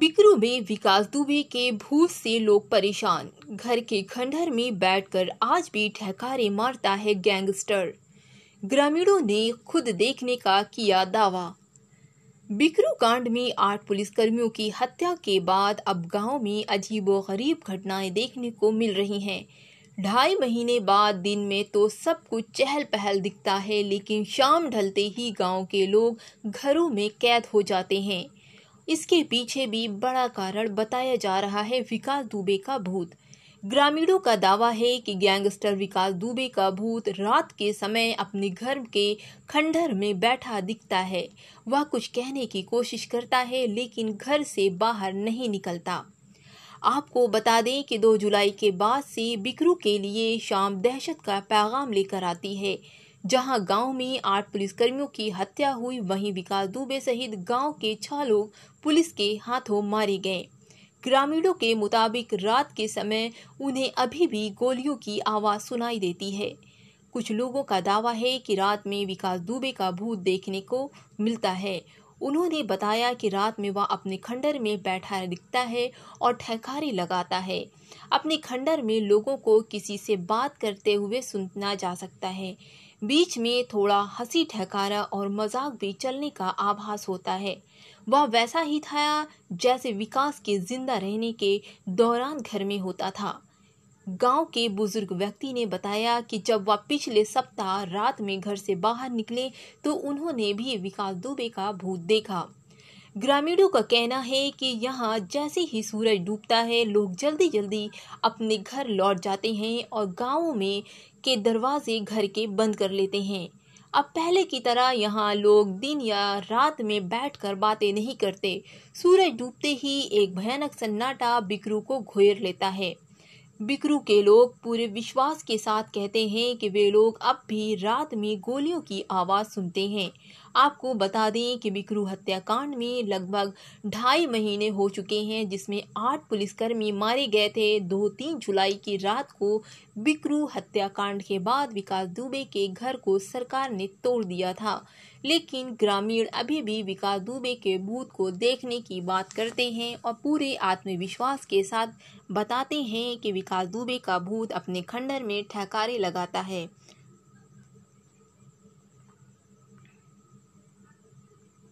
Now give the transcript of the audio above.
बिकरू में विकास दुबे के भूत से लोग परेशान। घर के खंडहर में बैठकर आज भी ठहकारे मारता है गैंगस्टर। ग्रामीणों ने खुद देखने का किया दावा। बिकरू कांड में आठ पुलिसकर्मियों की हत्या के बाद अब गाँव में अजीबो गरीब घटनाएँ देखने को मिल रही हैं। ढाई महीने बाद दिन में तो सब कुछ चहल पहल दिखता है, लेकिन शाम ढलते ही गाँव के लोग घरों में कैद हो जाते हैं। इसके पीछे भी बड़ा कारण बताया जा रहा है विकास दुबे का भूत। ग्रामीणों का दावा है कि गैंगस्टर विकास दुबे का भूत रात के समय अपने घर के खंडहर में बैठा दिखता है। वह कुछ कहने की कोशिश करता है, लेकिन घर से बाहर नहीं निकलता। आपको बता दें कि 2 जुलाई के बाद से बिकरू के लिए शाम दहशत का पैगाम लेकर आती है। जहाँ गाँव में आठ पुलिसकर्मियों की हत्या हुई, वहीं विकास दुबे सहित गाँव के छह लोग पुलिस के हाथों मारे गए। ग्रामीणों के मुताबिक रात के समय उन्हें अभी भी गोलियों की आवाज़ सुनाई देती है। कुछ लोगों का दावा है कि रात में विकास दुबे का भूत देखने को मिलता है। उन्होंने बताया कि रात में वह अपने खंडर में बैठा दिखता है और ठहकारे लगाता है। अपने खंडर में लोगों को किसी से बात करते हुए सुनना जा सकता है। बीच में थोड़ा हँसी ठहकारा और मज़ाक भी चलने का आभास होता है। वह वैसा ही था जैसे विकास के ज़िंदा रहने के दौरान घर में होता था। गाँव के बुज़ुर्ग व्यक्ति ने बताया कि जब वह पिछले सप्ताह रात में घर से बाहर निकले तो उन्होंने भी विकास दुबे का भूत देखा। ग्रामीणों का कहना है कि यहाँ जैसे ही सूरज डूबता है, लोग जल्दी जल्दी अपने घर लौट जाते हैं और गाँवों में के दरवाजे घर के बंद कर लेते हैं। अब पहले की तरह यहाँ लोग दिन या रात में बैठकर बातें नहीं करते। सूरज डूबते ही एक भयानक सन्नाटा बिकरू को घेर लेता है। बिकरू के लोग पूरे विश्वास के साथ कहते हैं कि वे लोग अब भी रात में गोलियों की आवाज़ सुनते हैं। आपको बता दें कि बिकरू हत्याकांड में लगभग ढाई महीने हो चुके हैं, जिसमें आठ पुलिसकर्मी मारे गए थे। दो तीन जुलाई की रात को बिकरू हत्याकांड के बाद विकास दुबे के घर को सरकार ने तोड़ दिया था। लेकिन ग्रामीण अभी भी विकास दुबे के भूत को देखने की बात करते हैं और पूरे आत्मविश्वास के साथ बताते हैं कि विकास दुबे का भूत अपने खंडर में ठहकारे लगाता है।